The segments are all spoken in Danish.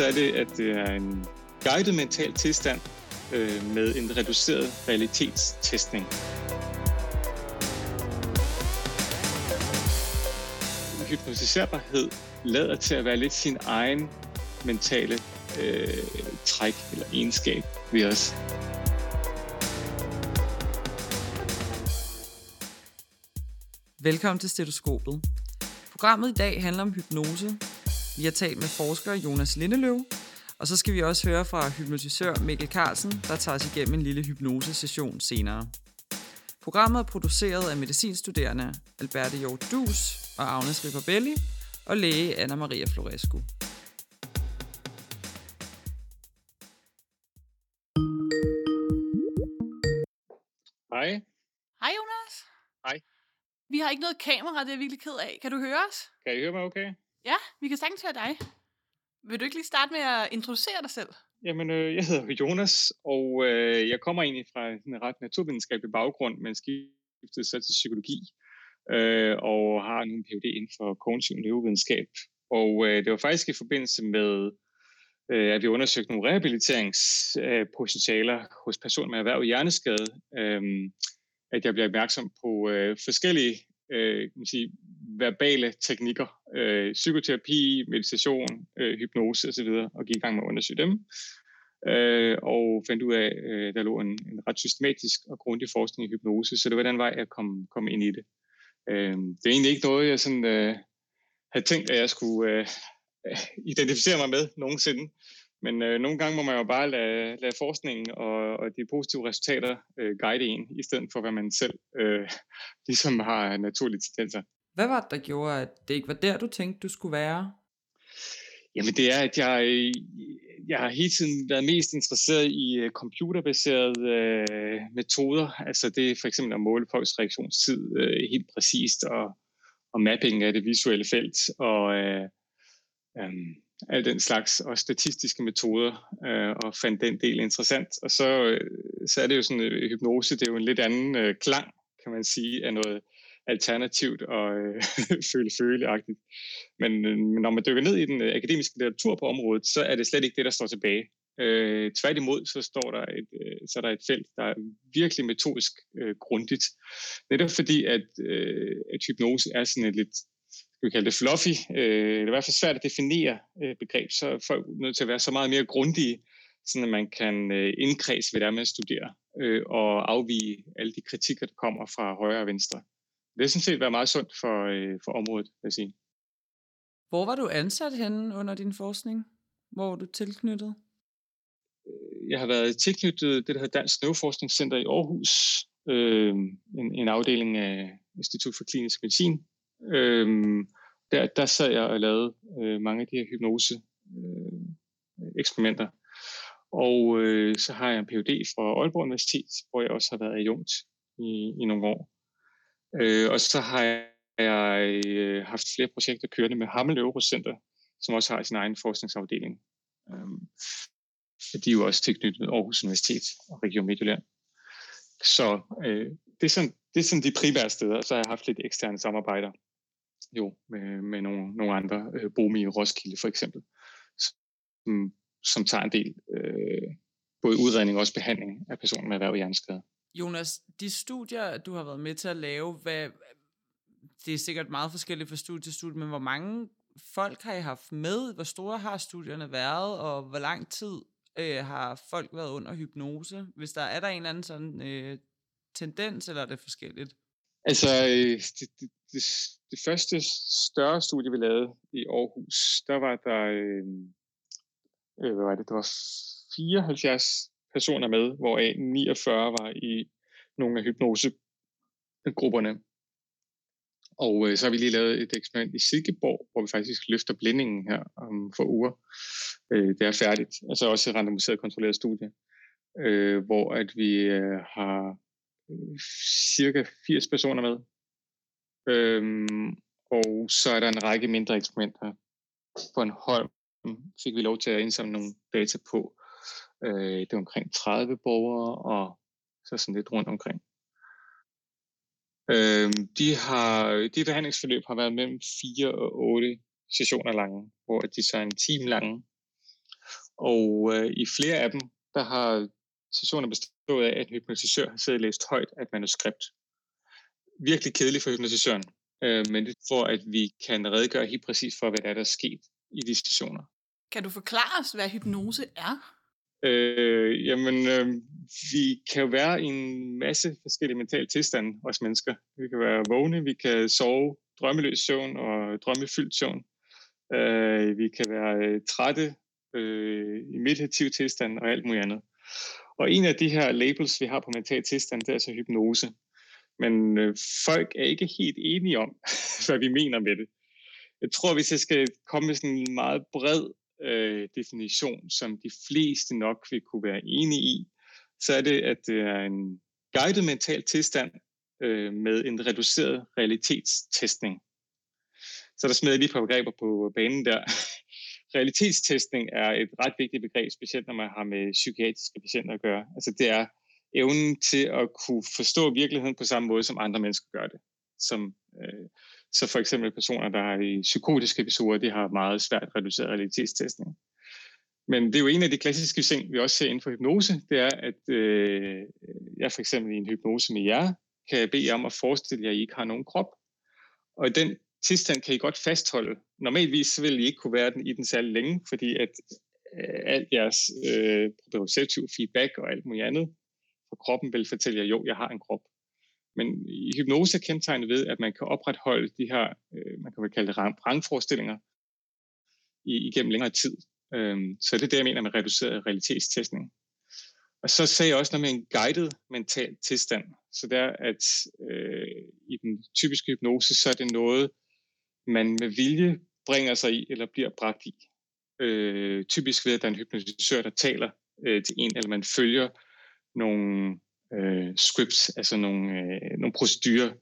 så er det, at det er en guided mental tilstand øh, med en reduceret realitetstestning. Hypnotiserbarhed lader til at være lidt sin egen mentale øh, træk eller egenskab ved os. Velkommen til Stetoskopet. Programmet i dag handler om hypnose. Vi har talt med forsker Jonas Lindeløv, og så skal vi også høre fra hypnotisør Mikkel Carlsen, der tager os igennem en lille hypnosesession senere. Programmet er produceret af medicinstuderende Alberte Hjort Dus og Agnes Ripperbelli og læge Anna Maria Florescu. Hej. Hej Jonas. Hej. Vi har ikke noget kamera, det er jeg virkelig ked af. Kan du høre os? Kan I høre mig okay? Ja, vi kan sagtens høre dig. Vil du ikke lige starte med at introducere dig selv? Jamen, øh, jeg hedder Jonas, og øh, jeg kommer egentlig fra en ret naturvidenskabelig baggrund, men skiftede så til psykologi, øh, og har nu en Ph.D. inden for kognitiv neurovidenskab. Og øh, det var faktisk i forbindelse med, øh, at vi undersøgte nogle rehabiliteringspotentialer øh, hos personer med erhverv hjerneskade, øh, at jeg blev opmærksom på øh, forskellige øh, kan man sige, verbale teknikker, øh, psykoterapi, meditation, øh, hypnose osv., og gik i gang med at undersøge dem. Øh, og fandt ud af, at øh, der lå en, en ret systematisk og grundig forskning i hypnose, så det var den vej, jeg kom, kom ind i det. Øh, det er egentlig ikke noget, jeg sådan, øh, havde tænkt, at jeg skulle øh, identificere mig med nogensinde. Men øh, nogle gange må man jo bare lade, lade forskningen og, og de positive resultater øh, guide en, i stedet for hvad man selv øh, ligesom har naturlige tendenser. Hvad var det, der gjorde, at det ikke var der, du tænkte, du skulle være? Jamen det er, at jeg, jeg har hele tiden været mest interesseret i øh, computerbaserede øh, metoder. Altså det er for eksempel at måle folks reaktionstid øh, helt præcist, og, og mapping af det visuelle felt, og øh, øh, al den slags, og statistiske metoder, øh, og fandt den del interessant. Og så, øh, så er det jo sådan, øh, hypnose, det er jo en lidt anden øh, klang, kan man sige, af noget alternativt og øh, føle føle Men øh, når man dykker ned i den øh, akademiske litteratur på området, så er det slet ikke det, der står tilbage. Øh, tværtimod, så, står der et, øh, så er der et felt, der er virkelig metodisk øh, grundigt. Netop fordi, at, øh, at hypnose er sådan et lidt skal vi kalde det fluffy, øh, eller i hvert fald svært at definere øh, begreb, så er folk nødt til at være så meget mere grundige, sådan at man kan øh, indkredse, hvad det er, man studerer, øh, og afvige alle de kritikker, der kommer fra højre og venstre. Det har sådan set været meget sundt for, øh, for området, vil jeg sige. Hvor var du ansat henne under din forskning? Hvor var du tilknyttet? Jeg har været tilknyttet det, der hedder Dansk Neuroforskningscenter i Aarhus, øh, en, en afdeling af Institut for Klinisk Medicin, Øhm, der, der sad jeg og lavede øh, mange af de her hypnose øh, eksperimenter. Og øh, så har jeg en Ph.D. fra Aalborg Universitet, hvor jeg også har været adjunkt i, i nogle år. Øh, og så har jeg øh, haft flere projekter kørende med Hammel Eurocenter, som også har sin egen forskningsafdeling. Øh, de er jo også tilknyttet Aarhus Universitet og Region Midtjylland. Så øh, det, er sådan, det er sådan de primære steder, så har jeg haft lidt eksterne samarbejder jo med, med nogle, nogle andre, øh, Bomi i Roskilde for eksempel, som, som tager en del øh, både udredning og også behandling af personer med erhverv hjerneskade. Jonas, de studier, du har været med til at lave, hvad, det er sikkert meget forskelligt fra studie til studie, men hvor mange folk har I haft med? Hvor store har studierne været, og hvor lang tid øh, har folk været under hypnose? Hvis der er der en eller anden sådan øh, tendens, eller er det forskelligt? Altså, øh, det, det, det, det første større studie, vi lavede i Aarhus, der var der, øh, øh, hvad var det, der var 74 personer med, hvoraf 49 var i nogle af hypnosegrupperne. Og øh, så har vi lige lavet et eksperiment i Silkeborg, hvor vi faktisk løfter blændingen her om for uger. Øh, det er færdigt. Altså også et randomiseret kontrolleret studie, øh, hvor at vi øh, har øh, cirka 80 personer med, Øhm, og så er der en række mindre eksperimenter. På en hold fik vi lov til at indsamle nogle data på. Øh, det var omkring 30 borgere, og så sådan lidt rundt omkring. Øh, de, har, de behandlingsforløb har været mellem 4 og 8 sessioner lange, hvor de så er en time lange. Og øh, i flere af dem, der har sessioner bestået af, at en hypnotisør har siddet og læst højt af et manuskript. Virkelig kedeligt for hypnotisøren, øh, men det for, at vi kan redegøre helt præcis for, hvad der er, der er sket i de sessioner. Kan du forklare os, hvad hypnose er? Øh, jamen, øh, vi kan jo være i en masse forskellige mentale tilstande, os mennesker. Vi kan være vågne, vi kan sove drømmeløs søvn og drømmefyldt søvn. Øh, vi kan være øh, trætte øh, i meditativ tilstand og alt muligt andet. Og en af de her labels, vi har på mental tilstand, det er altså hypnose. Men øh, folk er ikke helt enige om, hvad vi mener med det. Jeg tror, hvis jeg skal komme med sådan en meget bred øh, definition, som de fleste nok vil kunne være enige i, så er det, at det er en guided mental tilstand øh, med en reduceret realitetstestning. Så der smed jeg lige på begreber på banen der. Realitetstestning er et ret vigtigt begreb, specielt når man har med psykiatriske patienter at gøre. Altså det er evnen til at kunne forstå virkeligheden på samme måde, som andre mennesker gør det. Som, øh, så for eksempel personer, der har i psykotiske episoder, de har meget svært reduceret realitetstestning. Men det er jo en af de klassiske ting, vi også ser inden for hypnose, det er, at øh, jeg for eksempel i en hypnose med jer, kan jeg bede jer om at forestille jer, at I ikke har nogen krop. Og i den tilstand kan I godt fastholde. Normalvis vil I ikke kunne være den i den særlig længe, fordi at øh, alt jeres øh, proprioceptiv feedback og alt muligt andet fra kroppen vil fortælle jer, jo, jeg har en krop. Men i hypnose er kendetegnet ved, at man kan opretholde de her, øh, man kan vel kalde det rangforestillinger, i, igennem længere tid. Øhm, så det er det, jeg mener med reduceret realitetstestning. Og så sagde jeg også noget med en guided mental tilstand. Så det er, at øh, i den typiske hypnose, så er det noget, man med vilje bringer sig i eller bliver bragt i. Øh, typisk ved, at der er en hypnotisør, der taler øh, til en, eller man følger nogle øh, scripts, altså nogle, øh, nogle procedurer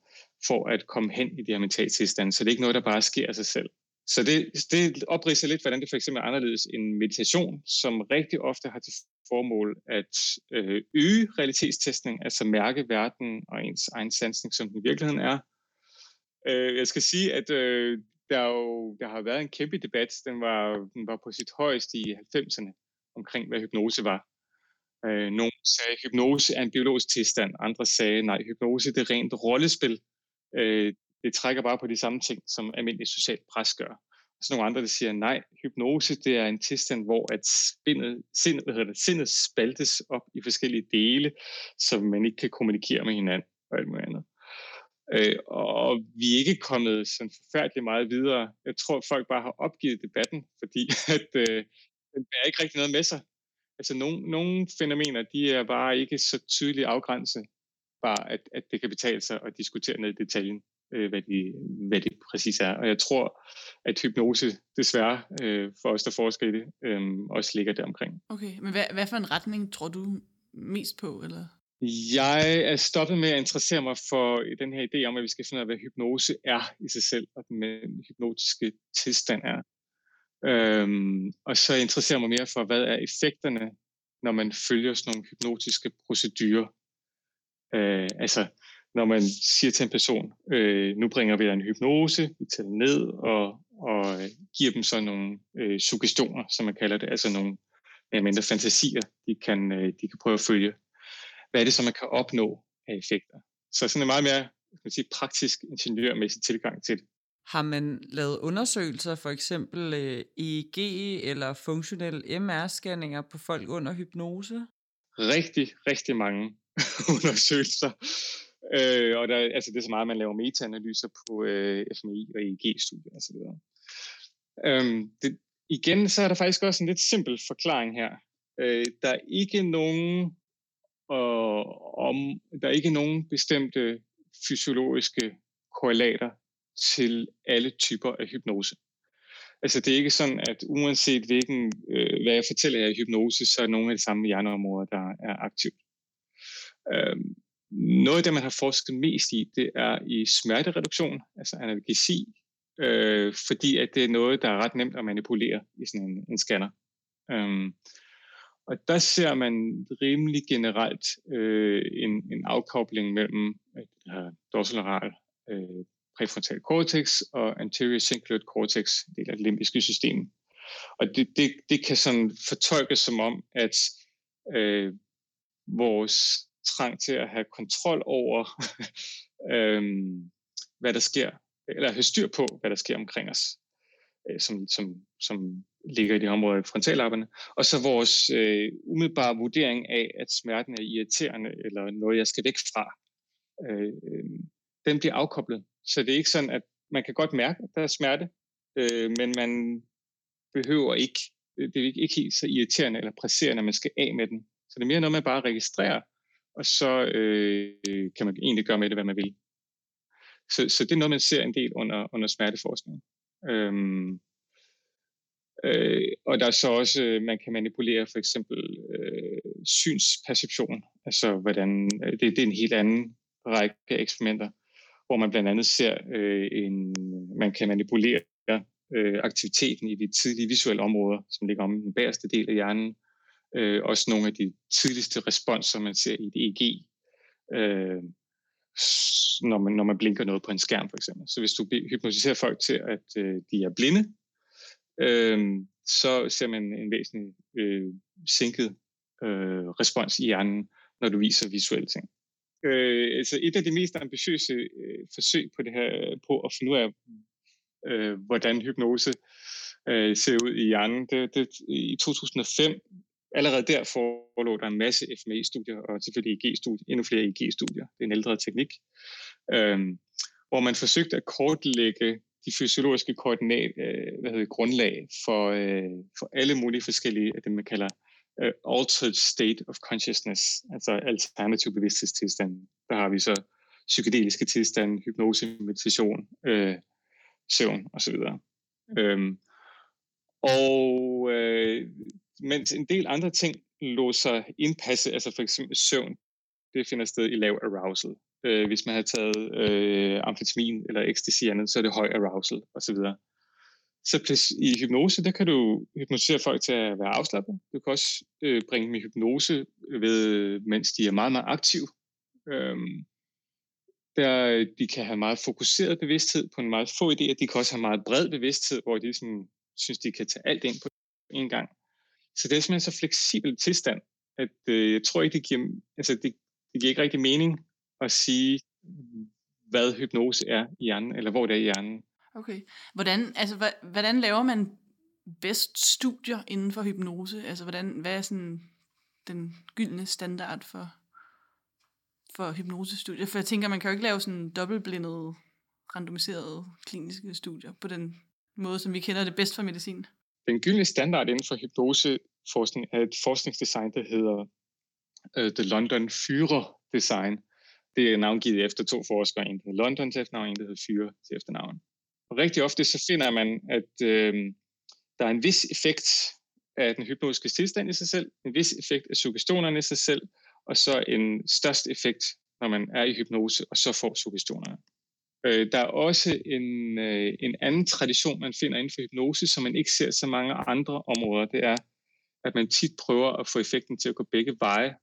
for at komme hen i de her mentaltilstande. Så det er ikke noget, der bare sker af sig selv. Så det, det opridser lidt, hvordan det for eksempel er anderledes en meditation, som rigtig ofte har til formål at øh, øge realitetstestning, altså mærke verden og ens egen sansning, som den virkeligheden er. Øh, jeg skal sige, at øh, der, jo, der har været en kæmpe debat. Den var, den var på sit højeste i 90'erne omkring, hvad hypnose var. Øh, nogle sagde, at hypnose er en biologisk tilstand. Andre sagde, nej, hypnose det er rent rollespil. Øh, det trækker bare på de samme ting, som almindelig social pres gør. Og så nogle andre, der siger, nej, hypnose det er en tilstand, hvor at spindet, sindet, hvad det, sindet spaltes op i forskellige dele, så man ikke kan kommunikere med hinanden og alt muligt andet. Øh, og vi er ikke kommet sådan forfærdeligt meget videre. Jeg tror, folk bare har opgivet debatten, fordi at, øh, den er ikke rigtig noget med sig. Altså nogle, nogle fænomener, de er bare ikke så tydeligt afgrænset, bare at, at det kan betale sig at diskutere ned i detaljen, øh, hvad, de, hvad det præcis er. Og jeg tror, at hypnose desværre, øh, for os der forsker i det, øh, også ligger der omkring. Okay, men hvad, hvad for en retning tror du mest på? Eller? Jeg er stoppet med at interessere mig for den her idé om, at vi skal finde ud af, hvad hypnose er i sig selv, og den hypnotiske tilstand er. Øhm, og så interesserer mig mere for, hvad er effekterne, når man følger sådan nogle hypnotiske procedurer. Øh, altså, når man siger til en person, øh, nu bringer vi dig en hypnose, vi tæller ned og, og øh, giver dem så nogle øh, suggestioner, som man kalder det, altså nogle mere mindre fantasier, de kan, øh, de kan prøve at følge. Hvad er det, som man kan opnå af effekter? Så sådan en meget mere kan man sige, praktisk ingeniørmæssig tilgang til det. Har man lavet undersøgelser, for eksempel øh, EEG eller funktionelle MR-scanninger på folk under hypnose? Rigtig, rigtig mange undersøgelser. Øh, og der, altså det er så meget, at man laver metaanalyser på øh, FMI og EEG-studier osv. Øhm, det, igen, så er der faktisk også en lidt simpel forklaring her. Øh, der er ikke nogen og, om, der er ikke nogen bestemte fysiologiske korrelater til alle typer af hypnose. Altså det er ikke sådan, at uanset hvilken, øh, hvad jeg fortæller her i hypnose, så er nogle af de samme hjerneområder, der er aktivt. Øh, noget af det, man har forsket mest i, det er i smertereduktion, altså analgesi, øh, fordi at det er noget, der er ret nemt at manipulere i sådan en, en scanner. Øh, og der ser man rimelig generelt øh, en, en afkobling mellem øh, dorsolateral øh, præfrontal cortex og anterior cingulate cortex, del af det limbiske system. Og det, det, det kan sådan fortolkes som om, at øh, vores trang til at have kontrol over, øh, hvad der sker, eller have styr på, hvad der sker omkring os, øh, som, som, som ligger i de områder i frontallapperne. Og så vores øh, umiddelbare vurdering af, at smerten er irriterende, eller noget, jeg skal væk fra, øh, øh, den bliver afkoblet. Så det er ikke sådan, at man kan godt mærke, at der er smerte, øh, men man behøver ikke, øh, det er ikke helt så irriterende eller presserende, at man skal af med den. Så det er mere noget, man bare registrerer, og så øh, kan man egentlig gøre med det, hvad man vil. Så, så det er noget, man ser en del under, under smerteforskning. Øhm, øh, og der er så også, øh, man kan manipulere for eksempel øh, synsperception, altså hvordan, øh, det, det er en helt anden række eksperimenter, hvor man blandt andet ser, øh, en, man kan manipulere øh, aktiviteten i de tidlige visuelle områder, som ligger om den bagerste del af hjernen. Øh, også nogle af de tidligste responser, man ser i et EEG, øh, når, man, når man blinker noget på en skærm for eksempel. Så hvis du hypnotiserer folk til, at øh, de er blinde, øh, så ser man en væsentlig øh, sænket øh, respons i hjernen, når du viser visuelle ting. Øh, altså et af de mest ambitiøse øh, forsøg på det her, på at finde ud af, øh, hvordan hypnose øh, ser ud i hjernen. Det, det, I 2005, allerede der forelå der en masse FMA-studier, og selvfølgelig EG-studier, endnu flere EG-studier. Det er en ældre teknik. Øh, hvor man forsøgte at kortlægge de fysiologiske koordinat, øh, hvad hedder, grundlag for, øh, for alle mulige forskellige af det, man kalder uh, altered state of consciousness, altså alternativ bevidsthedstilstand. Der har vi så psykedeliske tilstande, hypnose, meditation, øh, søvn osv. Øhm, og øh, mens en del andre ting lå sig indpasse, altså for eksempel søvn, det finder sted i lav arousal. Øh, hvis man har taget øh, amfetamin eller ecstasy andet, så er det høj arousal osv. Så, i hypnose, der kan du hypnotisere folk til at være afslappet. Du kan også øh, bringe dem i hypnose, øh, ved, mens de er meget, meget aktive. Øhm, der de kan have meget fokuseret bevidsthed på en meget få idéer. De kan også have meget bred bevidsthed, hvor de sådan, synes, de kan tage alt ind på en gang. Så det er simpelthen så fleksibel tilstand, at øh, jeg tror ikke, det giver, altså det, det giver ikke rigtig mening at sige, hvad hypnose er i hjernen, eller hvor det er i hjernen. Okay. Hvordan, altså, hvordan laver man bedst studier inden for hypnose? Altså, hvordan, hvad er sådan den gyldne standard for for hypnosestudier? For jeg tænker, man kan jo ikke lave sådan dobbeltblindede, randomiserede kliniske studier på den måde, som vi kender det bedst fra medicin. Den gyldne standard inden for hypnoseforskning er et forskningsdesign, der hedder uh, The London Führer Design. Det er navngivet efter to forskere, en der hedder London til efternavn, en der hedder Führer til efternavn. Og rigtig ofte så finder man, at øh, der er en vis effekt af den hypnotiske tilstand i sig selv, en vis effekt af suggestionerne i sig selv, og så en størst effekt, når man er i hypnose, og så får suggestionerne. Øh, der er også en, øh, en anden tradition, man finder inden for hypnose, som man ikke ser så mange andre områder. Det er, at man tit prøver at få effekten til at gå begge veje.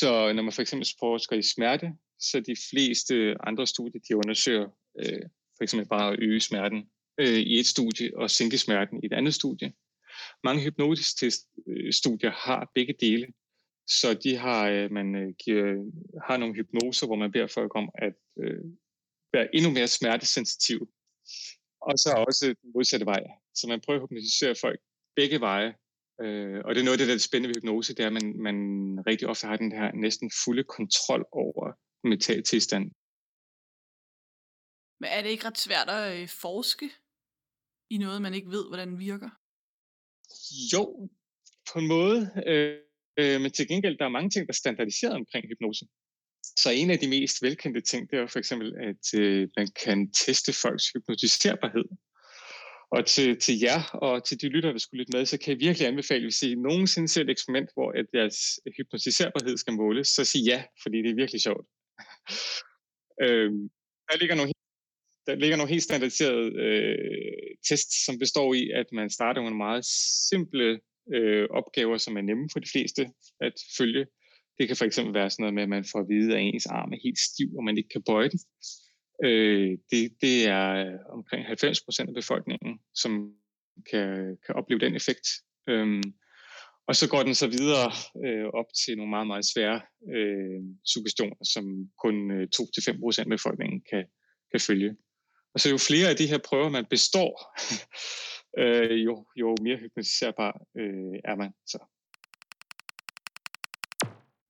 Så når man for eksempel forsker i smerte, så de fleste andre studier, de undersøger øh, for eksempel bare at øge smerten øh, i et studie og sænke smerten i et andet studie. Mange hypnotiske studier har begge dele, så de har, øh, man øh, giver, har nogle hypnoser, hvor man beder folk om at øh, være endnu mere smertesensitiv. Og så også den modsatte vej. Så man prøver at hypnotisere folk begge veje. Øh, og det er noget af det, der er spændende ved hypnose, det er, at man, man rigtig ofte har den her næsten fulde kontrol over mental tilstand. Men er det ikke ret svært at øh, forske i noget, man ikke ved, hvordan virker? Jo, på en måde. Øh, Øh, men til gengæld, der er mange ting, der er standardiseret omkring hypnose. Så en af de mest velkendte ting, det er for eksempel, at øh, man kan teste folks hypnotiserbarhed. Og til, til jer og til de lyttere, der skulle lytte med, så kan jeg virkelig anbefale, hvis I nogensinde ser et eksperiment, hvor at jeres hypnotiserbarhed skal måles, så sig ja, fordi det er virkelig sjovt. øh, der ligger nogle der ligger nogle helt standardiserede øh, tests, som består i, at man starter med meget simple øh, opgaver, som er nemme for de fleste at følge. Det kan for eksempel være sådan noget med, at man får at vide, at ens arm er helt stiv, og man ikke kan bøje den. Øh, det, det er omkring 90 procent af befolkningen, som kan, kan opleve den effekt. Øhm, og så går den så videre øh, op til nogle meget, meget svære øh, suggestioner, som kun øh, 2-5% af befolkningen kan, kan følge. Og så jo flere af de her prøver, man består, øh, jo, jo mere hypnotiserbar øh, er man. Så.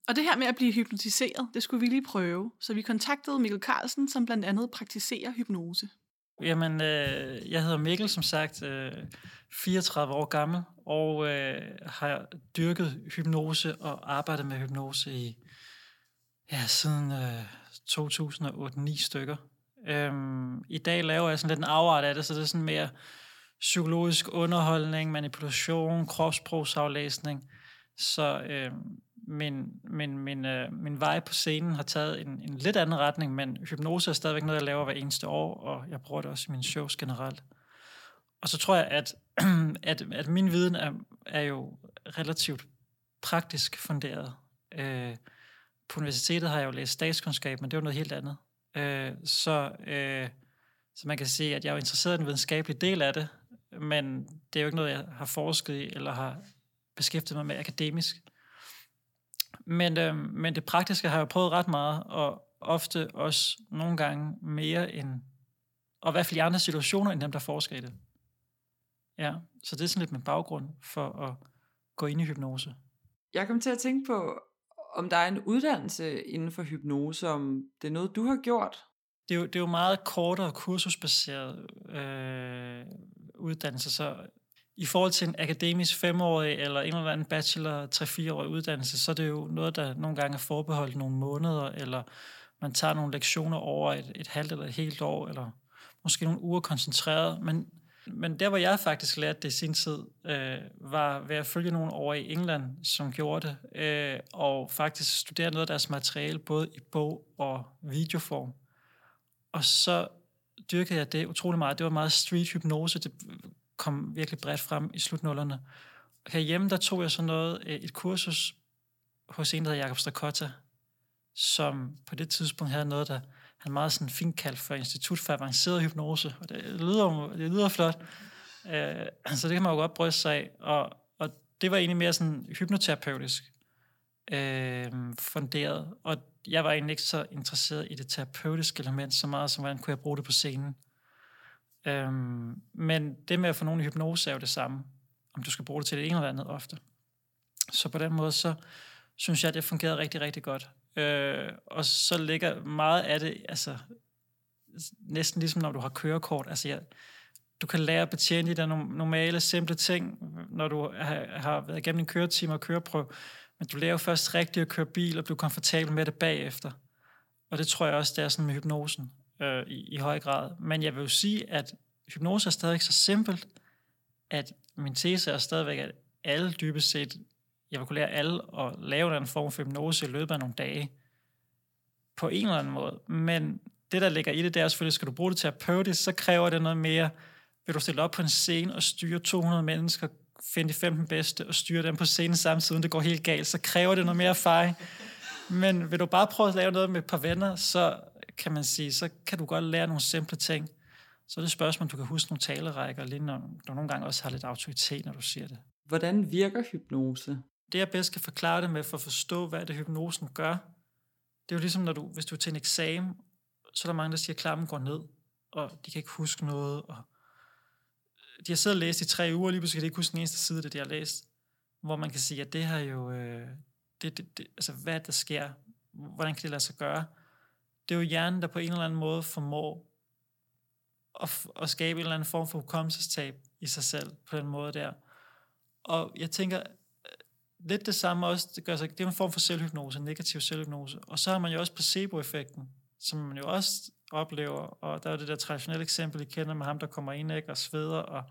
Og det her med at blive hypnotiseret, det skulle vi lige prøve. Så vi kontaktede Mikkel Carlsen, som blandt andet praktiserer hypnose. Jamen, øh, jeg hedder Mikkel, som sagt, øh, 34 år gammel, og øh, har dyrket hypnose og arbejdet med hypnose i ja, siden øh, 2008-9 stykker. Øhm, I dag laver jeg sådan lidt en afart af det, så det er sådan mere psykologisk underholdning, manipulation, kropsprogsaflæsning. Så øh, min, min, min, øh, min vej på scenen har taget en, en lidt anden retning, men hypnose er stadigvæk noget, jeg laver hver eneste år, og jeg bruger det også i mine shows generelt. Og så tror jeg, at, at, at min viden er, er jo relativt praktisk funderet. Øh, på universitetet har jeg jo læst statskundskab, men det er jo noget helt andet. Øh, så, øh, så man kan sige, at jeg er interesseret i den videnskabelige del af det, men det er jo ikke noget, jeg har forsket i, eller har beskæftiget mig med akademisk. Men, øh, men det praktiske har jeg prøvet ret meget, og ofte også nogle gange mere end, og i hvert fald i andre situationer, end dem, der forsker i det. Ja, så det er sådan lidt min baggrund for at gå ind i hypnose. Jeg kom til at tænke på, om der er en uddannelse inden for hypnose, om det er noget, du har gjort? Det er jo, det er jo meget kortere kursusbaseret øh, uddannelse, så i forhold til en akademisk femårig eller en eller anden bachelor 3-4-årig uddannelse, så er det jo noget, der nogle gange er forbeholdt nogle måneder, eller man tager nogle lektioner over et, et halvt eller et helt år, eller måske nogle uger koncentreret. Men, men der, hvor jeg faktisk lærte det i sin tid, øh, var ved at følge nogen over i England, som gjorde det, øh, og faktisk studere noget af deres materiale, både i bog og videoform. Og så dyrkede jeg det utrolig meget. Det var meget street hypnose. Det kom virkelig bredt frem i slutnullerne. Herhjemme, der tog jeg så noget, øh, et kursus hos en, der hedder Jakob Stracotta, som på det tidspunkt havde noget, der han meget sådan fint kaldt for Institut for Avanceret Hypnose, og det lyder, det lyder flot. Øh, så det kan man jo godt bryste sig af. Og, og det var egentlig mere sådan hypnoterapeutisk øh, funderet, og jeg var egentlig ikke så interesseret i det terapeutiske element så meget, som hvordan kunne jeg bruge det på scenen. Øh, men det med at få nogen i hypnose er jo det samme, om du skal bruge det til det ene eller andet ofte. Så på den måde, så synes jeg, det fungerede rigtig, rigtig godt. Øh, og så ligger meget af det, altså næsten ligesom når du har kørekort, altså jeg, du kan lære at betjene de der normale, simple ting, når du har, har været igennem en køretime og køreprøve, men du lærer jo først rigtigt at køre bil og blive komfortabel med det bagefter. Og det tror jeg også, det er sådan med hypnosen øh, i, i høj grad. Men jeg vil jo sige, at hypnose er stadig så simpelt, at min tese er stadigvæk, at alle dybest set, jeg vil kunne lære alle at lave den form for hypnose i løbet af nogle dage, på en eller anden måde. Men det, der ligger i det, det er selvfølgelig, skal du bruge det terapeutisk, så kræver det noget mere, vil du stille op på en scene og styre 200 mennesker, finde de 15 bedste og styre dem på scenen samtidig, uden det går helt galt, så kræver det noget mere erfaring. Men vil du bare prøve at lave noget med et par venner, så kan man sige, så kan du godt lære nogle simple ting. Så er det spørgsmål, om du kan huske nogle talerækker, lige når du nogle gange også har lidt autoritet, når du siger det. Hvordan virker hypnose? Det, jeg bedst kan forklare det med, for at forstå, hvad det hypnosen gør, det er jo ligesom, når du, hvis du er til en eksamen, så er der mange, der siger, at klammen går ned, og de kan ikke huske noget, og øh, de har siddet og læst i tre uger, og lige pludselig kan de ikke huske den eneste side, det de har læst. Hvor man kan sige, at det har jo, øh, det, det, det, altså hvad der sker, hvordan kan det lade sig gøre? Det er jo hjernen, der på en eller anden måde formår at, at skabe en eller anden form for hukommelsestab i sig selv på den måde der. Og jeg tænker, lidt det samme også, det, gør sig, det er en form for selvhypnose, negativ selvhypnose. Og så har man jo også placeboeffekten, som man jo også oplever, og der er det der traditionelle eksempel, I kender med ham, der kommer ind ikke, og sveder, og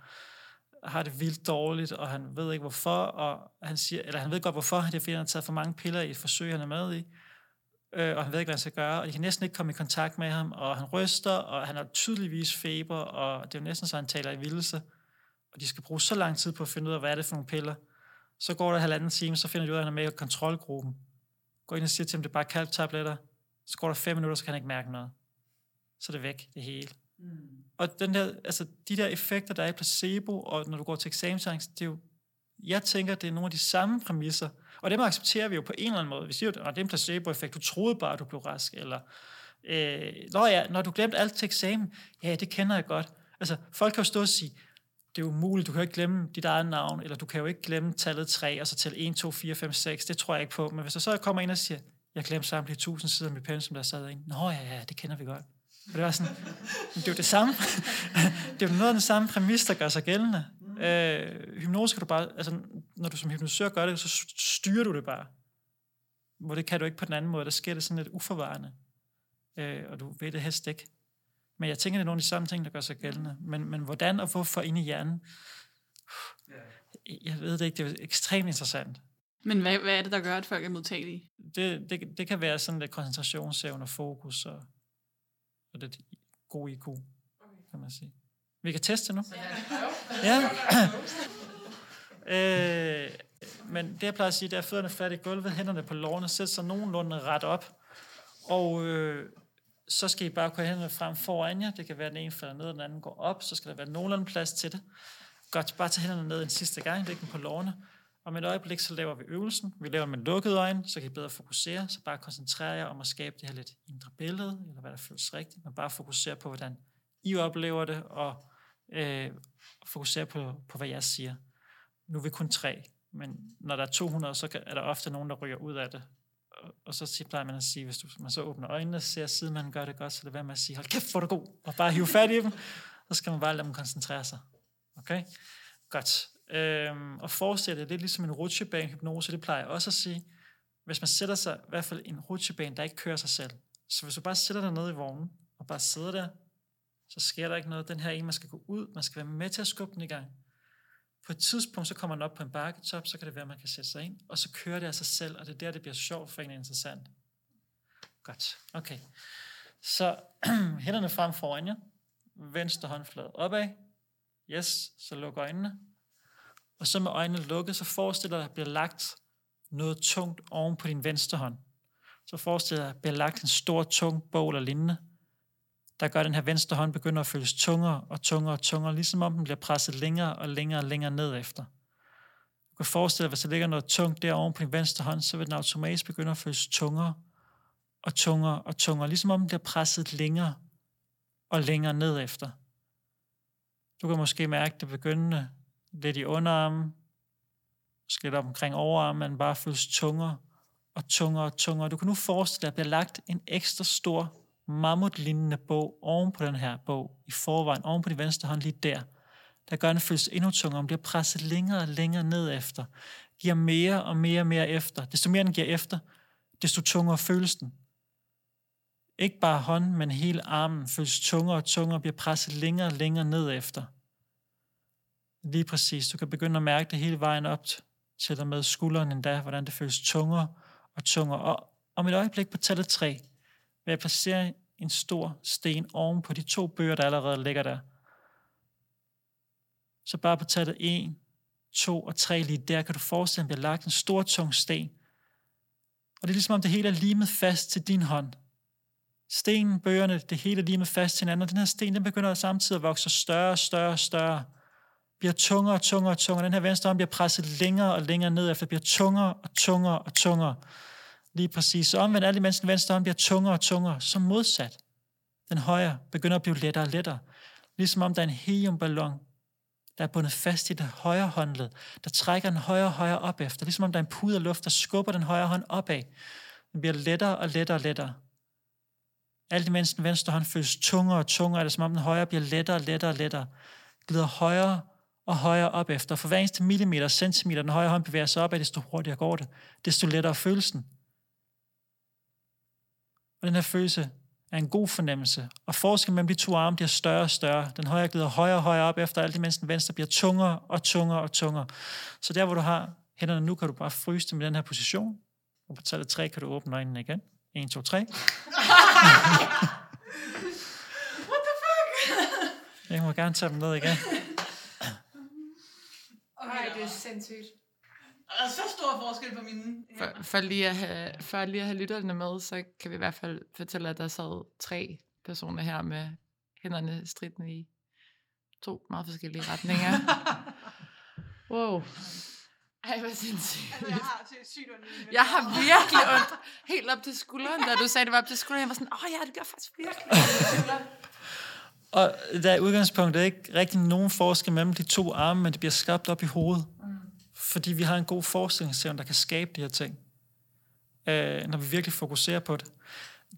har det vildt dårligt, og han ved ikke hvorfor, og han siger, eller han ved godt hvorfor, det er fordi, han har taget for mange piller i et forsøg, han er med i, øh, og han ved ikke, hvad han skal gøre, og de kan næsten ikke komme i kontakt med ham, og han ryster, og han har tydeligvis feber, og det er jo næsten så, han taler i vildelse, og de skal bruge så lang tid på at finde ud af, hvad er det for nogle piller. Så går der halvanden time, så finder de ud af, at han er med i kontrolgruppen. Går ind og siger til ham, det er bare kalktabletter. Så går der fem minutter, så kan han ikke mærke noget. Så er det væk, det hele. Mm. Og den der, altså, de der effekter, der er i placebo, og når du går til eksamensangst, det er jo, jeg tænker, det er nogle af de samme præmisser. Og dem accepterer vi jo på en eller anden måde. Vi siger jo, at det er en placebo-effekt, du troede bare, at du blev rask, eller øh, når, ja, når du glemte alt til eksamen, ja, det kender jeg godt. Altså, folk kan jo stå og sige, det er umuligt, du kan jo ikke glemme dit eget navn, eller du kan jo ikke glemme tallet 3, og så tælle 1, 2, 4, 5, 6, det tror jeg ikke på. Men hvis der så kommer ind og siger, jeg glemte samtlige tusind sider med pensum, der sad ind. Nå ja, ja, det kender vi godt. Og det var sådan, det er jo det samme. det er jo noget af den samme præmis, der gør sig gældende. Mm. Øh, hypnose kan du bare, altså når du som hypnotisør gør det, så styrer du det bare. Hvor det kan du ikke på den anden måde. Der sker det sådan lidt uforvarende. Øh, og du ved det helst ikke. Men jeg tænker, det er nogle af de samme ting, der gør sig gældende. Men, men hvordan og hvorfor inde i hjernen? Jeg ved det ikke. Det er ekstremt interessant. Men hvad, hvad er det, der gør, at folk er modtagelige? Det, det, det kan være sådan lidt koncentrationsevne og fokus og, og det god IQ, kan man sige. Vi kan teste nu. Ja. øh, men det jeg plejer at sige, det er fødderne fat i gulvet, hænderne på lårene, sæt sig nogenlunde ret op. Og øh, så skal I bare kunne hænderne frem foran jer. Det kan være, at den ene falder ned, og den anden går op. Så skal der være nogenlunde plads til det. Godt, bare tage hænderne ned en sidste gang, læg dem på lårene. Om et øjeblik, så laver vi øvelsen. Vi laver med lukkede øjne, så kan I bedre fokusere. Så bare koncentrere jer om at skabe det her lidt indre billede, eller hvad der føles rigtigt. Men bare fokusere på, hvordan I oplever det, og øh, fokusere på, på, hvad jeg siger. Nu er vi kun tre, men når der er 200, så er der ofte nogen, der ryger ud af det. Og, og så plejer man at sige, hvis du, man så åbner øjnene og ser siden man gør det godt, så det er med at sige, hold kæft, hvor er du god, og bare hive fat i dem. Så skal man bare lade dem koncentrere sig. Okay? Godt. Øhm, og forestille det lidt ligesom en rutsjebane hypnose, det plejer jeg også at sige. Hvis man sætter sig, i hvert fald en rutsjebane, der ikke kører sig selv. Så hvis du bare sætter dig ned i vognen, og bare sidder der, så sker der ikke noget. Den her en, man skal gå ud, man skal være med til at skubbe den i gang. På et tidspunkt, så kommer man op på en bakketop, så kan det være, at man kan sætte sig ind, og så kører det af sig selv, og det er der, det bliver sjovt for en interessant. Godt, okay. Så hænderne frem foran jer, venstre håndflade opad, yes, så luk øjnene, og så med øjnene lukket, så forestil dig, at der bliver lagt noget tungt oven på din venstre hånd. Så forestil dig, at der bliver lagt en stor, tung bog eller lignende, der gør, at den her venstre hånd begynder at føles tungere og tungere og tungere, ligesom om den bliver presset længere og længere og længere ned efter. Du kan forestille dig, at hvis der ligger noget tungt derovre på din venstre hånd, så vil den automatisk begynde at føles tungere og tungere og tungere, ligesom om den bliver presset længere og længere ned efter. Du kan måske mærke det begyndende lidt i underarmen, måske lidt op omkring overarmen, men bare føles tungere og tungere og tungere. Du kan nu forestille dig, at der bliver lagt en ekstra stor mammutlignende bog oven på den her bog, i forvejen, oven på din venstre hånd lige der, der gør den føles endnu tungere, den bliver presset længere og længere ned efter, giver mere og mere og mere efter. Desto mere den giver efter, desto tungere føles den. Ikke bare hånden, men hele armen føles tungere og tungere, bliver presset længere og længere ned efter. Lige præcis. Du kan begynde at mærke det hele vejen op til og med skulderen endda, hvordan det føles tungere og tungere. Og om et øjeblik på tallet 3 ved jeg placere en stor sten oven på de to bøger, der allerede ligger der. Så bare på tallet 1, 2 og 3 lige der, kan du forestille, at der lagt en stor, tung sten. Og det er ligesom om det hele er limet fast til din hånd. Stenen, bøgerne, det hele er limet fast til hinanden, og den her sten, den begynder samtidig at vokse større og større og større bliver tungere og tungere og tungere. Den her venstre hånd bliver presset længere og længere ned, efter bliver tungere og tungere og tungere. Lige præcis. Så omvendt alt imens den venstre hånd bliver tungere og tungere, så modsat. Den højre begynder at blive lettere og lettere. Ligesom om der er en heliumballon, der er bundet fast i det højre håndled, der trækker den højre højre op efter. Ligesom om der er en pude af luft, der skubber den højre hånd opad. Den bliver lettere og lettere og lettere. Alt imens den venstre hånd føles tungere og tungere, er det som om den højre bliver lettere og lettere og lettere. Glider højere og højere op efter. For hver eneste millimeter og centimeter, den højre hånd bevæger sig op, desto hurtigere går det. Desto lettere følelsen. Og den her følelse er en god fornemmelse. Og forskellen mellem de to arme bliver større og større. Den højre glider højere og højere op efter, alt imens den venstre bliver tungere og tungere og tungere. Så der, hvor du har hænderne nu, kan du bare fryse dem i den her position. Og på tallet 3 kan du åbne øjnene igen. 1, 2, 3. What the fuck? Jeg må gerne tage dem ned igen. Nej, det er sindssygt. Der er så stor forskel på mine for, for, lige at have, for lige at have lytterne med, så kan vi i hvert fald fortælle, at der sad tre personer her med hænderne stridende i to meget forskellige retninger. wow. Ej, hvad sindssygt. Altså, jeg har sygt ondt Jeg har virkelig ondt helt op til skulderen, da du sagde, det var op til skulderen. Jeg var sådan, åh oh, ja, det gør faktisk virkelig ondt. Og der er udgangspunktet ikke rigtig nogen forskel mellem de to arme, men det bliver skabt op i hovedet. Fordi vi har en god forestillingsevne, der kan skabe de her ting. Øh, når vi virkelig fokuserer på det.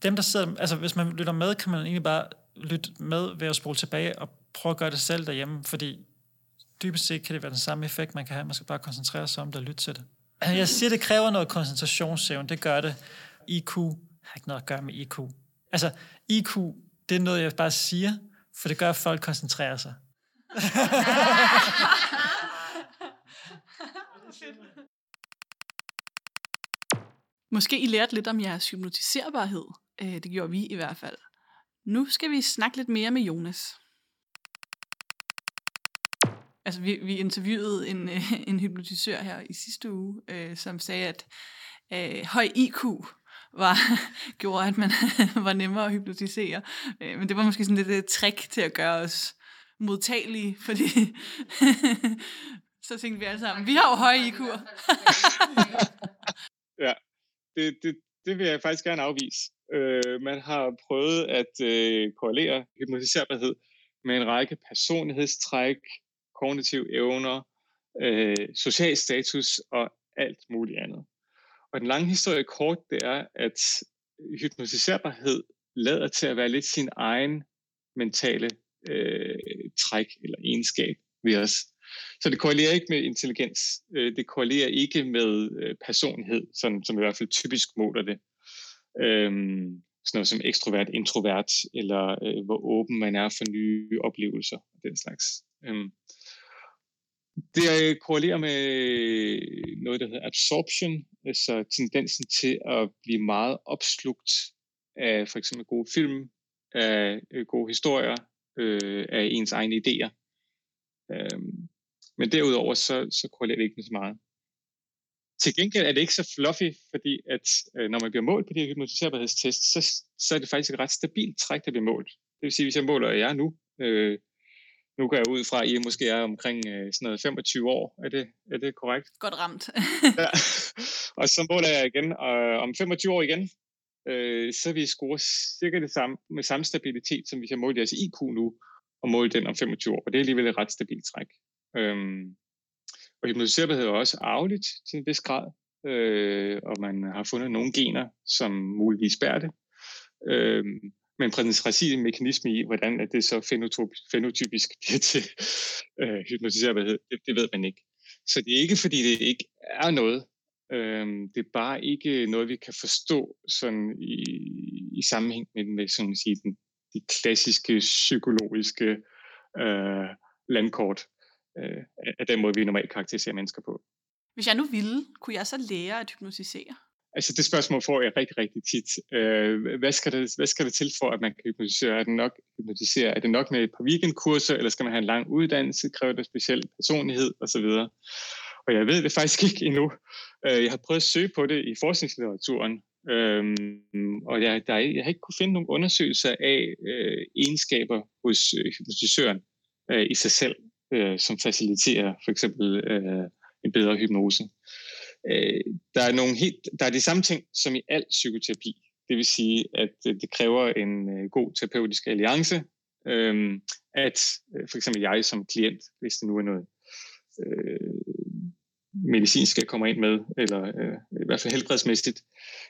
Dem, der sidder, altså hvis man lytter med, kan man egentlig bare lytte med ved at spole tilbage og prøve at gøre det selv derhjemme, fordi dybest set kan det være den samme effekt, man kan have. Man skal bare koncentrere sig om det og lytte til det. Altså, jeg siger, det kræver noget koncentrationsevne. Det gør det. IQ har ikke noget at gøre med IQ. Altså, IQ, det er noget, jeg bare siger, for det gør, at folk koncentrerer sig. Måske I lærte lidt om jeres hypnotiserbarhed. Øh, det gjorde vi i hvert fald. Nu skal vi snakke lidt mere med Jonas. Altså, vi, vi interviewede en, øh, en hypnotisør her i sidste uge, øh, som sagde, at øh, høj IQ var, gjorde, at man var nemmere at hypnotisere. Øh, men det var måske sådan lidt et trick til at gøre os modtagelige, fordi så tænkte vi alle sammen, vi har jo høje IQ'er. ja, det, det, det vil jeg faktisk gerne afvise. Øh, man har prøvet at øh, korrelere hypnotiserbarhed med en række personlighedstræk, kognitive evner, øh, social status og alt muligt andet. Og den lange historie kort, det er, at hypnotiserbarhed lader til at være lidt sin egen mentale øh, træk eller egenskab ved os. Så det korrelerer ikke med intelligens. Øh, det korrelerer ikke med øh, personlighed, sådan, som i hvert fald typisk måler det. Øh, sådan noget som ekstrovert, introvert, eller øh, hvor åben man er for nye oplevelser og den slags. Øhm, øh, det korrelerer med noget, der hedder absorption, altså tendensen til at blive meget opslugt af for eksempel gode film, af øh, gode historier, øh, af ens egne idéer. Øh, men derudover så, så korrelerer det ikke så meget. Til gengæld er det ikke så fluffy, fordi at øh, når man bliver målt på de her hypnotiserbarhedstest, så, så er det faktisk et ret stabilt træk, der bliver målt. Det vil sige, hvis jeg måler jer nu, øh, nu går jeg ud fra, at I måske er omkring øh, sådan noget 25 år. Er det, er det korrekt? Godt ramt. ja. Og så måler jeg igen, og om 25 år igen, øh, så vil I score cirka det samme, med samme stabilitet, som hvis jeg målte jeres IQ nu, og målte den om 25 år. Og det er alligevel et ret stabilt træk. Øhm, og hypnotiserbarhed er også arveligt til en vis grad, øh, og man har fundet nogle gener, som muligvis bærer det. Øhm, men præcis en mekanisme i, hvordan at det så fenotypisk bliver til øh, hypnotiserbarhed, det, det ved man ikke. Så det er ikke, fordi det ikke er noget. Øhm, det er bare ikke noget, vi kan forstå sådan i, i sammenhæng med, med sådan at sige, den, de klassiske psykologiske øh, landkort øh, af den måde, vi normalt karakteriserer mennesker på. Hvis jeg nu ville, kunne jeg så lære at hypnotisere? Altså det spørgsmål får jeg rigtig, rigtig tit. Øh, hvad, skal det, hvad skal det til for, at man kan hypnotisere? Er det nok, hypnotisere? Er det nok med et par weekendkurser, eller skal man have en lang uddannelse? Kræver det speciel personlighed osv.? Og jeg ved det faktisk ikke endnu. Øh, jeg har prøvet at søge på det i forskningslitteraturen, øhm, og jeg, der er, jeg har ikke kunne finde nogle undersøgelser af øh, egenskaber hos øh, hypnotisøren øh, i sig selv, øh, som faciliterer for eksempel øh, en bedre hypnose. Øh, der, er nogle helt, der er de samme ting som i al psykoterapi. Det vil sige, at øh, det kræver en øh, god terapeutisk alliance, øh, at øh, for eksempel jeg som klient, hvis det nu er noget øh, medicinsk, jeg kommer ind med, eller øh, i hvert fald helbredsmæssigt,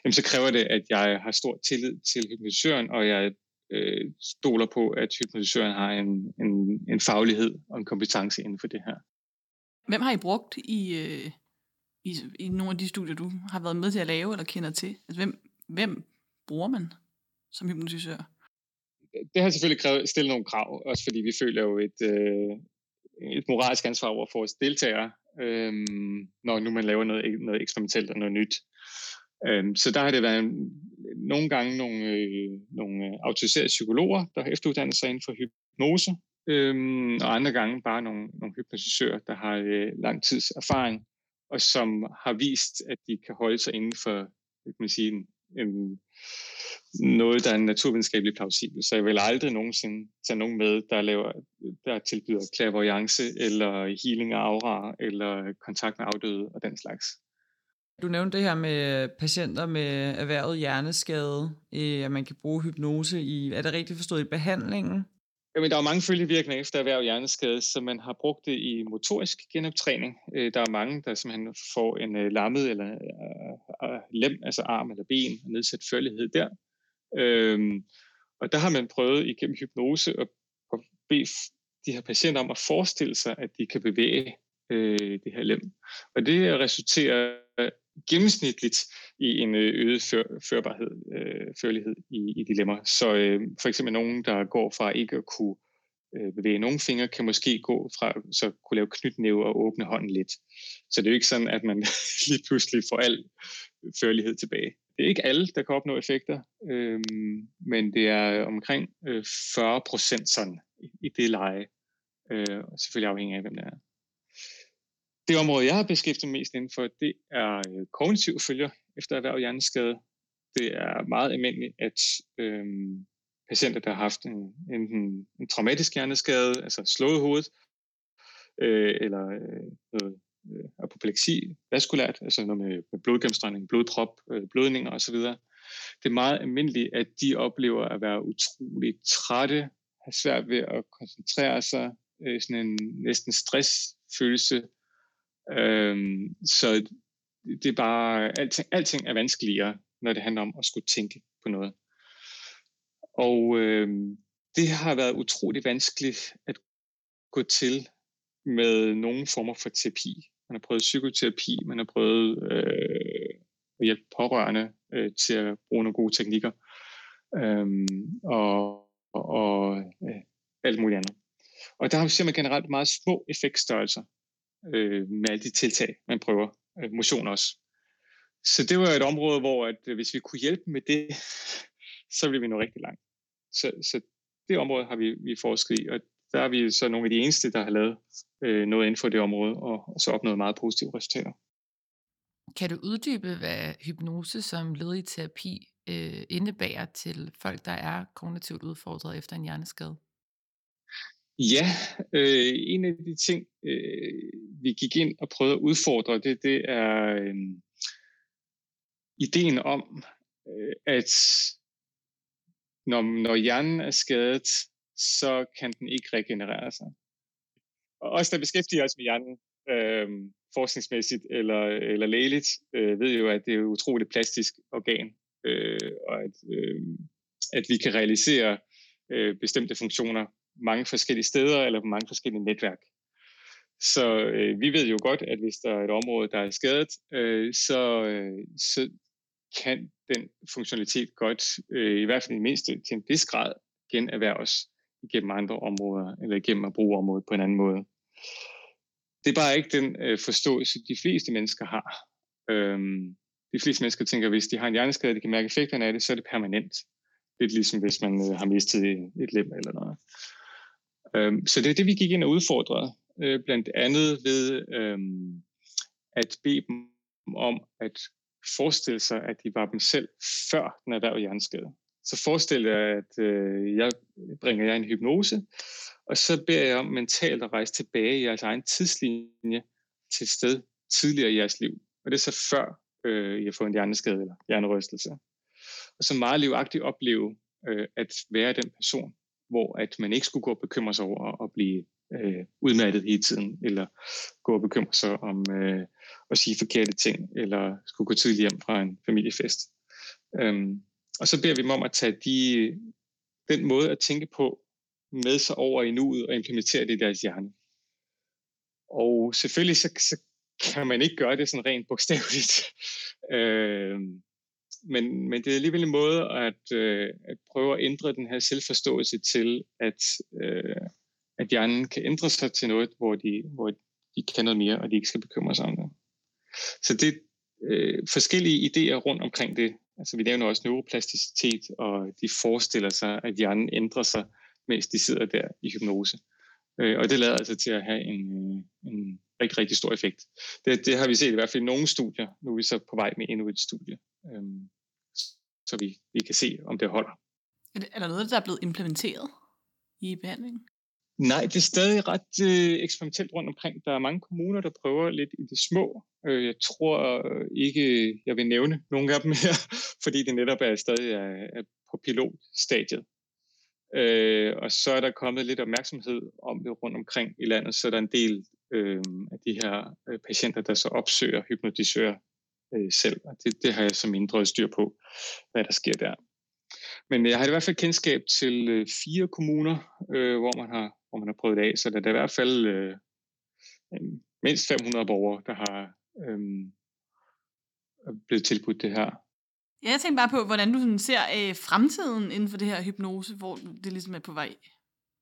jamen, så kræver det, at jeg har stor tillid til hypnotisøren, og jeg øh, stoler på, at hypnotisøren har en, en, en faglighed og en kompetence inden for det her. Hvem har I brugt i, øh, i, i nogle af de studier, du har været med til at lave eller kender til? Altså, hvem, hvem bruger man som hypnotisør? Det har selvfølgelig krævet, stillet nogle krav, også fordi vi føler jo et, øh, et moralsk ansvar over for vores deltagere, øh, når nu man laver noget, noget eksperimentelt og noget nyt. Øh, så der har det været nogle gange nogle, øh, øh, autoriserede psykologer, der har efteruddannet sig inden for hypnose, øh, og andre gange bare nogle, nogle hypnotisører, der har øh, lang tids erfaring og som har vist, at de kan holde sig inden for kan man sige, en, en, noget, der er naturvidenskabeligt plausibelt. Så jeg vil aldrig nogensinde tage nogen med, der, laver, der tilbyder clairvoyance, eller healing af aura, eller kontakt med afdøde og den slags. Du nævnte det her med patienter med erhvervet hjerneskade, øh, at man kan bruge hypnose i, er det rigtigt forstået, i behandlingen? Jamen, der er mange følgevirkninger efter erhverv hjerneskade, så man har brugt det i motorisk genoptræning. Øh, der er mange, der simpelthen får en øh, lammet eller lem, altså arm eller ben, og nedsat førlighed der. Øhm, og der har man prøvet igennem hypnose at, bede de her patienter om at forestille sig, at de kan bevæge det her lem. Og det resulterer gennemsnitligt i en øh, øget før, førbarhed, øh, førlighed i, i dilemma. Så øh, for eksempel nogen, der går fra ikke at kunne øh, bevæge nogle fingre, kan måske gå fra så kunne lave knytnæve og åbne hånden lidt. Så det er jo ikke sådan, at man lige pludselig får al førlighed tilbage. Det er ikke alle, der kan opnå effekter, øh, men det er omkring øh, 40 procent sådan i, i det leje. Øh, selvfølgelig afhængig af, hvem det er. Det område, jeg har beskæftiget mest inden for, det er øh, kognitive følger efter erhverv hjerneskade. Det er meget almindeligt, at øh, patienter, der har haft en, enten en traumatisk hjerneskade, altså slået hovedet, øh, eller øh, noget øh, apopleksi vaskulært, altså noget med, med blodgennemstrømning, blodprop, øh, blødninger osv. Det er meget almindeligt, at de oplever at være utroligt trætte, have svært ved at koncentrere sig, øh, sådan en næsten stressfølelse, Øhm, så det er bare, alting, alting er vanskeligere, når det handler om at skulle tænke på noget. Og øhm, det har været utrolig vanskeligt at gå til med nogle former for terapi. Man har prøvet psykoterapi, man har prøvet øh, at hjælpe pårørende øh, til at bruge nogle gode teknikker, øhm, og, og, og øh, alt muligt andet. Og der har vi simpelthen generelt meget små effektstørrelser øh, med alle de tiltag, man prøver. Øh, motion også. Så det var et område, hvor at, øh, hvis vi kunne hjælpe med det, så ville vi nå rigtig langt. Så, så det område har vi, vi forsket i, og der er vi så nogle af de eneste, der har lavet øh, noget inden for det område, og, og så opnået meget positive resultater. Kan du uddybe, hvad hypnose som led i terapi øh, indebærer til folk, der er kognitivt udfordret efter en hjerneskade? Ja, øh, en af de ting, øh, vi gik ind og prøvede at udfordre, det, det er øh, ideen om, øh, at når, når hjernen er skadet, så kan den ikke regenerere sig. Og os, der beskæftiger os med hjernen, øh, forskningsmæssigt eller, eller lægeligt, øh, ved jo, at det er et utroligt plastisk organ, øh, og at, øh, at vi kan realisere øh, bestemte funktioner mange forskellige steder eller på mange forskellige netværk. Så øh, vi ved jo godt, at hvis der er et område, der er skadet, øh, så, øh, så kan den funktionalitet godt, øh, i hvert fald i mindste til en vis grad, generhverves igennem andre områder, eller igennem at bruge området på en anden måde. Det er bare ikke den øh, forståelse, de fleste mennesker har. Øhm, de fleste mennesker tænker, at hvis de har en hjerneskade, de kan mærke effekterne af det, så er det permanent. Lidt ligesom hvis man øh, har mistet et lem eller noget. Øhm, så det er det, vi gik ind og udfordrede, øh, blandt andet ved øh, at bede dem om at forestille sig, at de var dem selv før den erhvervede hjerneskade. Så forestil jer, at øh, jeg bringer jer en hypnose, og så beder jeg om mentalt at rejse tilbage i jeres egen tidslinje til et sted tidligere i jeres liv. Og det er så før øh, I har fået en hjerneskade eller hjernerystelse. Og så meget livagtigt opleve øh, at være den person, hvor at man ikke skulle gå og bekymre sig over at blive øh, udmattet hele tiden, eller gå og bekymre sig om øh, at sige forkerte ting, eller skulle gå tidligt hjem fra en familiefest. Øhm, og så beder vi dem om at tage de, den måde at tænke på med sig over i nuet og implementere det i deres hjerne. Og selvfølgelig så, så kan man ikke gøre det sådan rent bogstaveligt. øh, men, men det er alligevel en måde at, øh, at prøve at ændre den her selvforståelse til, at, øh, at hjernen kan ændre sig til noget, hvor de, hvor de kan noget mere, og de ikke skal bekymre sig om det. Så det er øh, forskellige idéer rundt omkring det. Altså vi nævner også neuroplasticitet, og de forestiller sig, at hjernen ændrer sig, mens de sidder der i hypnose. Øh, og det lader altså til at have en, øh, en rigtig, rigtig stor effekt. Det, det har vi set i hvert fald i nogle studier. Nu er vi så på vej med endnu et studie. øh, så vi, vi kan se, om det holder. Er, det, er der noget, der er blevet implementeret i behandlingen? Nej, det er stadig ret øh, eksperimentelt rundt omkring. Der er mange kommuner, der prøver lidt i det små. Øh, jeg tror ikke, jeg vil nævne nogle af dem her, fordi det netop er stadig er, er på pilotstadiet. Øh, og så er der kommet lidt opmærksomhed om det rundt omkring i landet, så der er en del øh, af de her øh, patienter, der så opsøger hypnotisører øh, selv. Og det, det har jeg så mindre styr på, hvad der sker der. Men jeg har i hvert fald kendskab til øh, fire kommuner, øh, hvor, man har, hvor man har prøvet det af, så der er i hvert fald øh, mindst 500 borgere, der har øh, blevet tilbudt det her. Ja, jeg tænker bare på, hvordan du sådan ser øh, fremtiden inden for det her hypnose, hvor det ligesom er på vej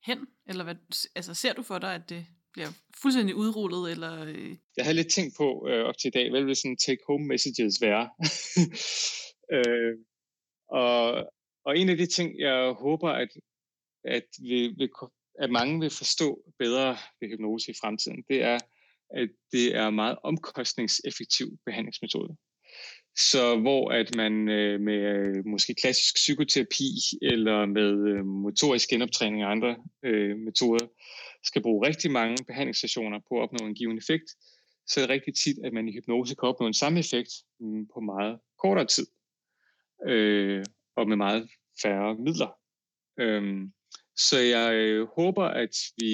hen? Eller hvad, altså, ser du for dig, at det bliver fuldstændig udrullet? Eller, øh... Jeg havde lidt tænkt på øh, op til i dag, hvad vil sådan take-home messages være? øh, og, og en af de ting, jeg håber, at, at, vi, vi, at mange vil forstå bedre ved hypnose i fremtiden, det er, at det er meget omkostningseffektiv behandlingsmetode. Så hvor at man øh, med øh, måske klassisk psykoterapi eller med øh, motorisk genoptræning og andre øh, metoder skal bruge rigtig mange behandlingssessioner på at opnå en given effekt, så er det rigtig tit, at man i hypnose kan opnå en samme effekt mm, på meget kortere tid øh, og med meget færre midler. Øhm, så jeg øh, håber, at vi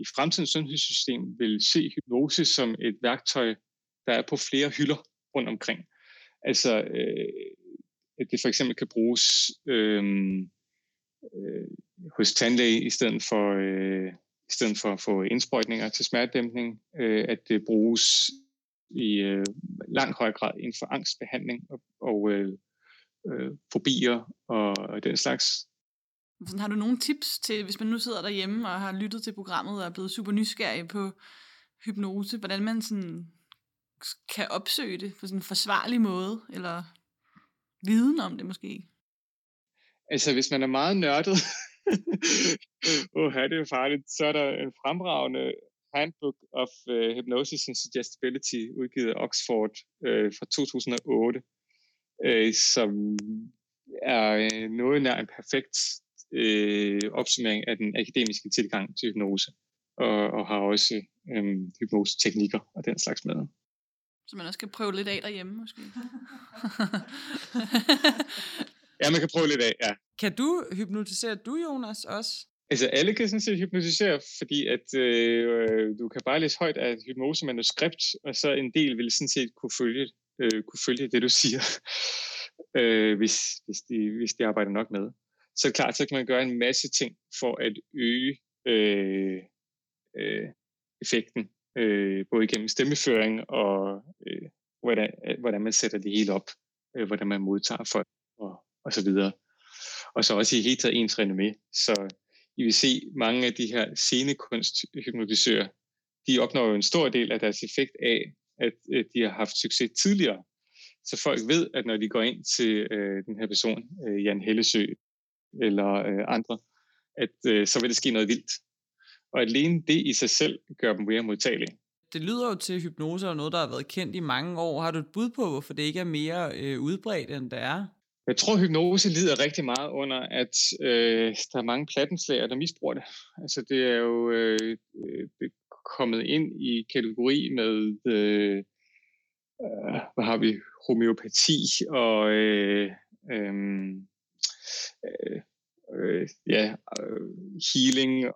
i fremtidens sundhedssystem vil se hypnose som et værktøj, der er på flere hylder rundt omkring. Altså, øh, at det for eksempel kan bruges øh, øh, hos tandlæge i stedet for, øh, i stedet for at få indsprøjtninger til smertedæmpning, øh, at det bruges i øh, langt højere grad inden for angstbehandling og, og øh, øh, fobier og den slags. Sådan, har du nogle tips til, hvis man nu sidder derhjemme og har lyttet til programmet og er blevet super nysgerrig på hypnose, hvordan man sådan kan opsøge det på sådan en forsvarlig måde, eller viden om det måske? Altså, hvis man er meget nørdet, oh, det er farligt, så er der en fremragende Handbook of uh, Hypnosis and Suggestibility, udgivet af Oxford uh, fra 2008, uh, som er noget nær en perfekt uh, opsummering af den akademiske tilgang til hypnose, og, og har også um, hypnoseteknikker og den slags med. Så man også kan prøve lidt af derhjemme, måske. ja, man kan prøve lidt af, ja. Kan du hypnotisere du, Jonas, også? Altså, alle kan sådan set hypnotisere, fordi at øh, du kan bare læse højt af et hypnosemanuskript, og så en del vil sådan set kunne følge, øh, kunne følge det, du siger, øh, hvis, hvis, de, hvis de arbejder nok med. Så klart, så kan man gøre en masse ting for at øge øh, øh, effekten øh, både igennem stemmeføring og øh, hvordan, hvordan man sætter det hele op, øh, hvordan man modtager folk og, og så videre. Og så også i hele taget ens renommé. Så I vil se mange af de her scenekunsthypnotisører, de opnår jo en stor del af deres effekt af, at øh, de har haft succes tidligere. Så folk ved, at når de går ind til øh, den her person, øh, Jan Hellesø eller øh, andre, at øh, så vil det ske noget vildt. Og alene det i sig selv gør dem mere modtagelige. Det lyder jo til hypnose og noget, der har været kendt i mange år. Har du et bud på, hvorfor det ikke er mere øh, udbredt, end det er? Jeg tror, hypnose lider rigtig meget under, at øh, der er mange plattenslager, der misbruger det. Altså, det er jo øh, det kommet ind i kategori med, øh, øh, hvad har vi, homeopati og øh, øh, øh, øh, ja, øh, healing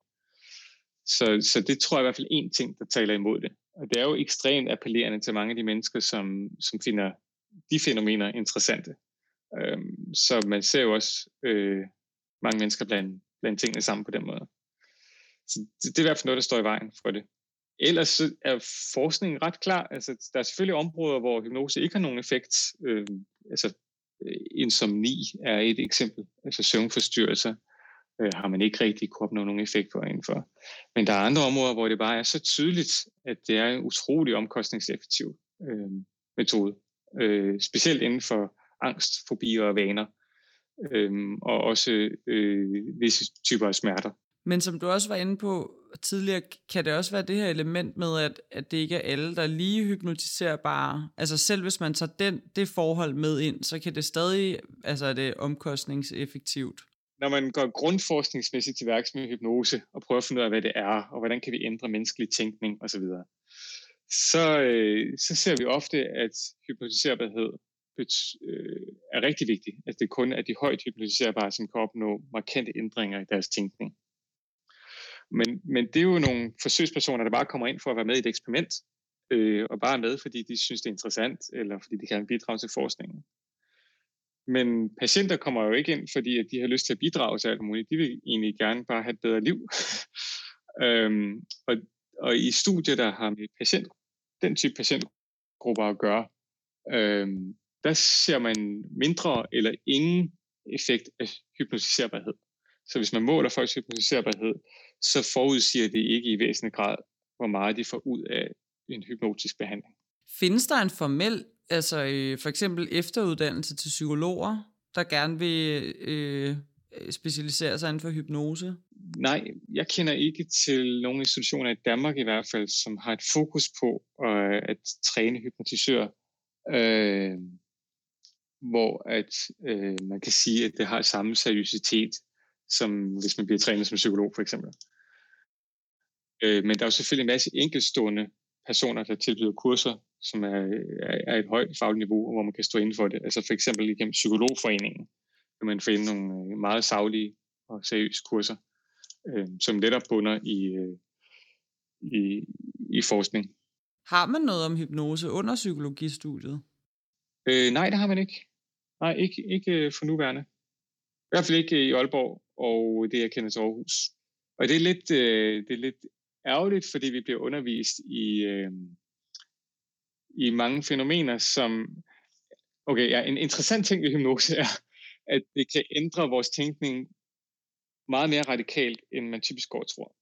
så, så det tror jeg i hvert fald en ting, der taler imod det. Og det er jo ekstremt appellerende til mange af de mennesker, som, som finder de fænomener interessante. Øh, så man ser jo også øh, mange mennesker blandt, blandt tingene sammen på den måde. Så det, det er i hvert fald noget, der står i vejen for det. Ellers er forskningen ret klar. Altså, der er selvfølgelig områder, hvor hypnose ikke har nogen effekt. Øh, altså, øh, insomni er et eksempel. Altså søvnforstyrrelser øh, har man ikke rigtig kunne opnå nogen effekt på indenfor. Men der er andre områder, hvor det bare er så tydeligt, at det er en utrolig omkostningseffektiv øh, metode. Øh, specielt inden for angst, fobier og vaner. Øh, og også øh, visse typer af smerter. Men som du også var inde på tidligere, kan det også være det her element med, at, at det ikke er alle, der lige lige hypnotiserbare. Altså selv hvis man tager den, det forhold med ind, så kan det stadig, altså er det omkostningseffektivt. Når man går grundforskningsmæssigt til værks med hypnose, og prøver at finde ud af, hvad det er, og hvordan kan vi ændre menneskelig tænkning osv., så, øh, så ser vi ofte, at hypnotiserbarhed øh, er rigtig vigtig. At det kun er de højt hypnotiserbare, som kan opnå markante ændringer i deres tænkning. Men, men det er jo nogle forsøgspersoner, der bare kommer ind for at være med i et eksperiment, øh, og bare er med, fordi de synes, det er interessant, eller fordi de kan bidrage til forskningen. Men patienter kommer jo ikke ind, fordi at de har lyst til at bidrage til alt muligt. De vil egentlig gerne bare have et bedre liv. øhm, og, og i studier, der har med patient, den type patientgrupper at gøre, øhm, der ser man mindre eller ingen effekt af hypnotiserbarhed. Så hvis man måler folks hypnotiserbarhed, så forudsiger det ikke i væsentlig grad, hvor meget de får ud af en hypnotisk behandling. Findes der en formel, altså øh, for eksempel efteruddannelse til psykologer, der gerne vil øh, specialisere sig inden for hypnose? Nej, jeg kender ikke til nogen institutioner i Danmark i hvert fald, som har et fokus på øh, at træne hypnotisører, øh, hvor at øh, man kan sige, at det har samme seriøsitet som hvis man bliver trænet som psykolog for eksempel. Øh, men der er jo selvfølgelig en masse enkeltstående personer, der tilbyder kurser, som er, er, er et højt fagligt niveau, hvor man kan stå inden for det. Altså for eksempel igennem Psykologforeningen, kan man finde nogle øh, meget savlige og seriøse kurser, øh, som netop bunder i, øh, i, i forskning. Har man noget om hypnose under psykologistudiet? Øh, nej, det har man ikke. Nej, ikke, ikke øh, for nuværende. I hvert fald ikke i Aalborg og det, jeg kender til Aarhus. Og det er lidt, øh, det er lidt ærgerligt, fordi vi bliver undervist i, øh, i mange fænomener, som... Okay, ja, en interessant ting ved hypnose er, at det kan ændre vores tænkning meget mere radikalt, end man typisk går tror.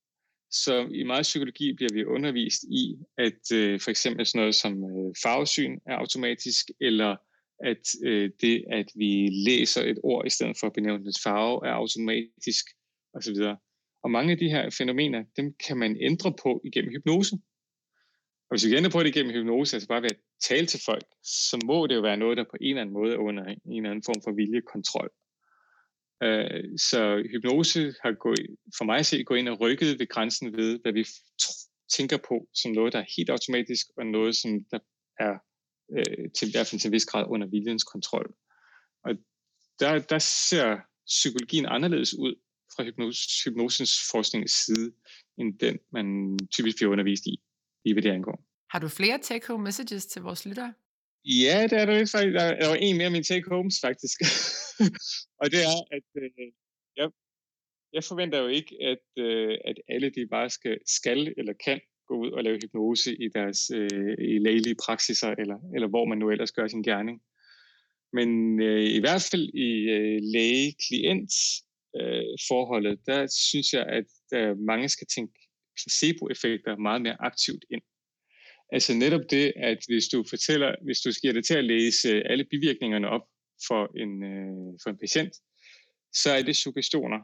Så i meget psykologi bliver vi undervist i, at øh, for eksempel sådan noget som øh, farvesyn er automatisk, eller at øh, det, at vi læser et ord i stedet for at benævne dets farve, er automatisk osv. Og mange af de her fænomener, dem kan man ændre på igennem hypnose. Og hvis vi ændrer på det igennem hypnose, altså bare ved at tale til folk, så må det jo være noget, der på en eller anden måde er under en eller anden form for viljekontrol. Øh, så hypnose har gået, for mig at se gået ind og rykket ved grænsen ved, hvad vi tænker på som noget, der er helt automatisk, og noget, som der er øh, til i hvert fald til en vis grad under viljens kontrol. Og der, der ser psykologien anderledes ud fra hypnos, hypnosens forskningens side, end den, man typisk bliver undervist i, lige ved det angår. Har du flere take-home messages til vores lyttere? Ja, det er der lidt faktisk. Der er en mere af mine take-homes, faktisk. og det er, at øh, jeg, jeg forventer jo ikke, at, øh, at alle de bare skal, skal eller kan gå ud og lave hypnose i deres øh, i lægelige praksiser, eller, eller hvor man nu ellers gør sin gerning. Men øh, i hvert fald i øh, læge-klient øh, forholdet, der synes jeg, at øh, mange skal tænke placeboeffekter meget mere aktivt ind. Altså netop det, at hvis du fortæller, hvis du giver det til at læse alle bivirkningerne op for en, øh, for en patient, så er det suggestioner.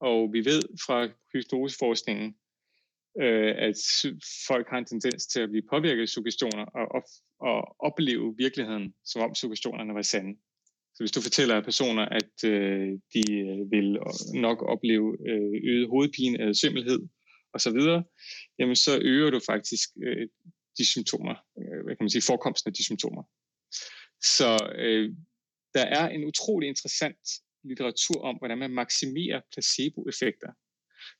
Og vi ved fra hypnoseforskningen, øh, at folk har en tendens til at blive påvirket af suggestioner og, op, og opleve virkeligheden, som om suggestionerne var sande. Så hvis du fortæller personer, at øh, de øh, vil nok opleve øh, øget hovedpine eller svimmelhed osv., jamen så øger du faktisk øh, de symptomer, øh, hvad kan man sige, forekomsten af de symptomer. Så øh, der er en utrolig interessant litteratur om, hvordan man maksimerer placeboeffekter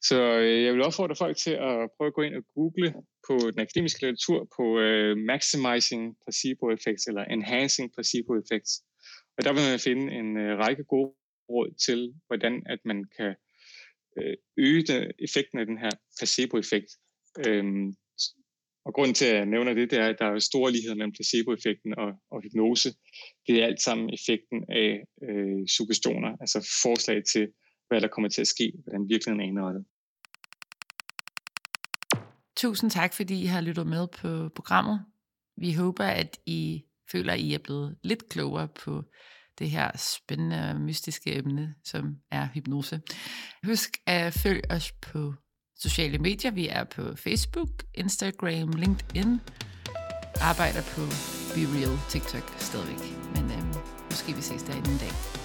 så øh, jeg vil opfordre folk til at prøve at gå ind og google på den akademiske litteratur på øh, maximizing placebo effects eller enhancing placebo effects. Og der vil man finde en øh, række gode råd til, hvordan at man kan øh, øge den, effekten af den her placebo-effekt. Øhm, og grunden til, at jeg nævner det, det er, at der er store ligheder mellem placeboeffekten og, og hypnose. Det er alt sammen effekten af øh, suggestioner, altså forslag til, hvad der kommer til at ske, hvordan virkeligheden er indrettet. Tusind tak, fordi I har lyttet med på programmet. Vi håber, at I føler, at I er blevet lidt klogere på det her spændende og mystiske emne, som er hypnose. Husk at følge os på sociale medier. Vi er på Facebook, Instagram, LinkedIn. Arbejder på BeReal TikTok stadigvæk. Men øhm, måske vi ses derinde en dag.